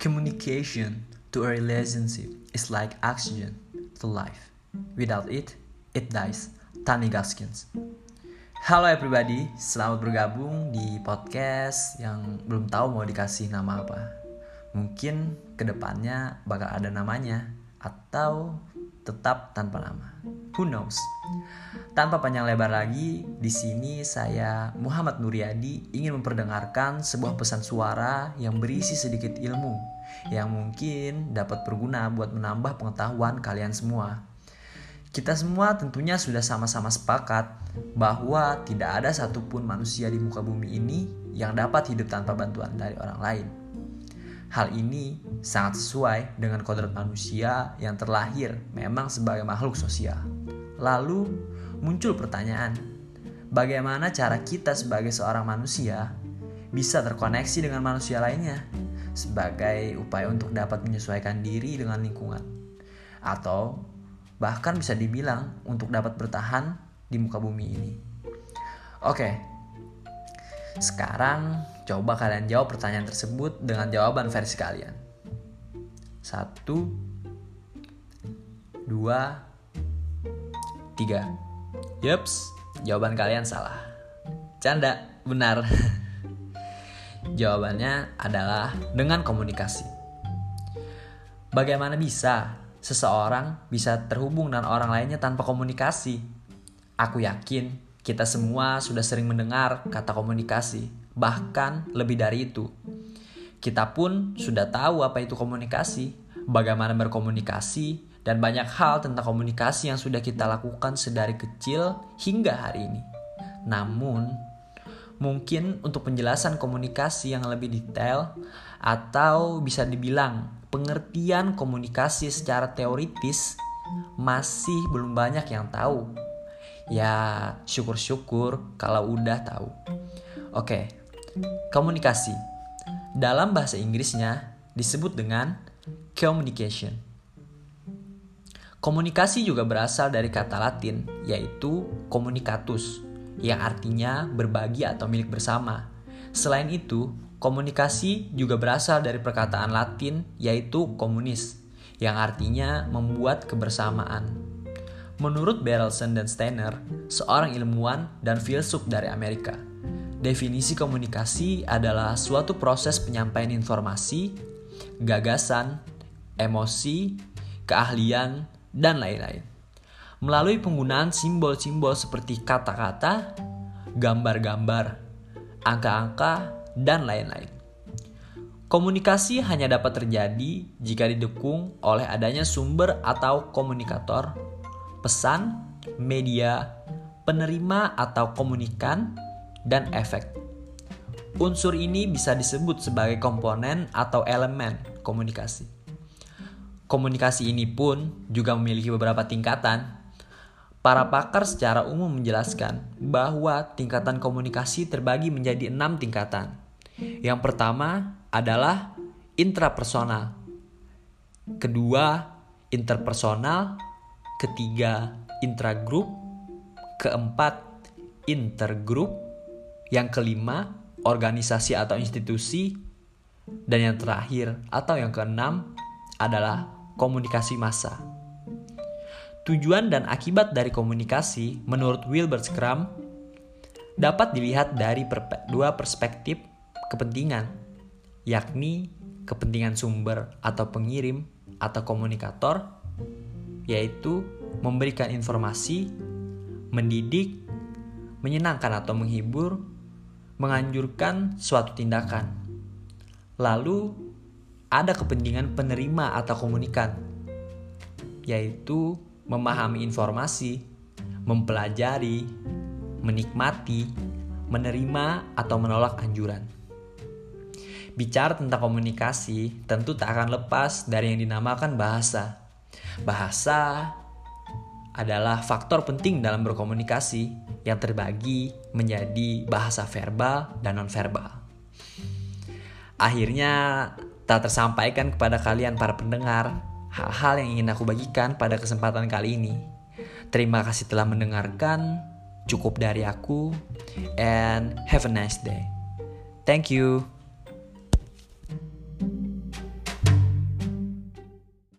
Communication to a relationship is like oxygen to life. Without it, it dies. Tani Gaskins. Halo everybody, selamat bergabung di podcast yang belum tahu mau dikasih nama apa. Mungkin ke depannya bakal ada namanya atau tetap tanpa nama. Who knows? Tanpa panjang lebar lagi, di sini saya Muhammad Nuryadi ingin memperdengarkan sebuah pesan suara yang berisi sedikit ilmu yang mungkin dapat berguna buat menambah pengetahuan kalian semua. Kita semua tentunya sudah sama-sama sepakat bahwa tidak ada satupun manusia di muka bumi ini yang dapat hidup tanpa bantuan dari orang lain. Hal ini sangat sesuai dengan kodrat manusia yang terlahir memang sebagai makhluk sosial. Lalu, muncul pertanyaan, bagaimana cara kita sebagai seorang manusia bisa terkoneksi dengan manusia lainnya sebagai upaya untuk dapat menyesuaikan diri dengan lingkungan atau bahkan bisa dibilang untuk dapat bertahan di muka bumi ini. Oke. Sekarang coba kalian jawab pertanyaan tersebut dengan jawaban versi kalian. Satu, dua, tiga. Yups, jawaban kalian salah. Canda, benar. Jawabannya adalah dengan komunikasi. Bagaimana bisa seseorang bisa terhubung dengan orang lainnya tanpa komunikasi? Aku yakin kita semua sudah sering mendengar kata komunikasi, bahkan lebih dari itu. Kita pun sudah tahu apa itu komunikasi, bagaimana berkomunikasi, dan banyak hal tentang komunikasi yang sudah kita lakukan sedari kecil hingga hari ini. Namun, mungkin untuk penjelasan komunikasi yang lebih detail atau bisa dibilang pengertian komunikasi secara teoritis masih belum banyak yang tahu. Ya, syukur-syukur kalau udah tahu. Oke, komunikasi. Dalam bahasa Inggrisnya disebut dengan communication. Komunikasi juga berasal dari kata Latin, yaitu communicatus, yang artinya berbagi atau milik bersama. Selain itu, komunikasi juga berasal dari perkataan Latin, yaitu komunis, yang artinya membuat kebersamaan. Menurut Berelson dan Steiner, seorang ilmuwan dan filsuf dari Amerika, definisi komunikasi adalah suatu proses penyampaian informasi, gagasan, emosi, keahlian, dan lain-lain. Melalui penggunaan simbol-simbol seperti kata-kata, gambar-gambar, angka-angka, dan lain-lain. Komunikasi hanya dapat terjadi jika didukung oleh adanya sumber atau komunikator, pesan, media, penerima atau komunikan, dan efek. Unsur ini bisa disebut sebagai komponen atau elemen komunikasi. Komunikasi ini pun juga memiliki beberapa tingkatan. Para pakar secara umum menjelaskan bahwa tingkatan komunikasi terbagi menjadi enam tingkatan. Yang pertama adalah intrapersonal, kedua interpersonal, ketiga intragroup, keempat intergroup, yang kelima organisasi atau institusi, dan yang terakhir atau yang keenam adalah komunikasi massa. Tujuan dan akibat dari komunikasi menurut Wilbert Scrum dapat dilihat dari perpe dua perspektif kepentingan, yakni kepentingan sumber atau pengirim atau komunikator, yaitu memberikan informasi, mendidik, menyenangkan atau menghibur, menganjurkan suatu tindakan. Lalu ada kepentingan penerima atau komunikan, yaitu memahami informasi, mempelajari, menikmati, menerima, atau menolak anjuran. Bicara tentang komunikasi, tentu tak akan lepas dari yang dinamakan bahasa. Bahasa adalah faktor penting dalam berkomunikasi yang terbagi menjadi bahasa verbal dan nonverbal. Akhirnya, tak tersampaikan kepada kalian para pendengar hal-hal yang ingin aku bagikan pada kesempatan kali ini. Terima kasih telah mendengarkan. Cukup dari aku and have a nice day. Thank you.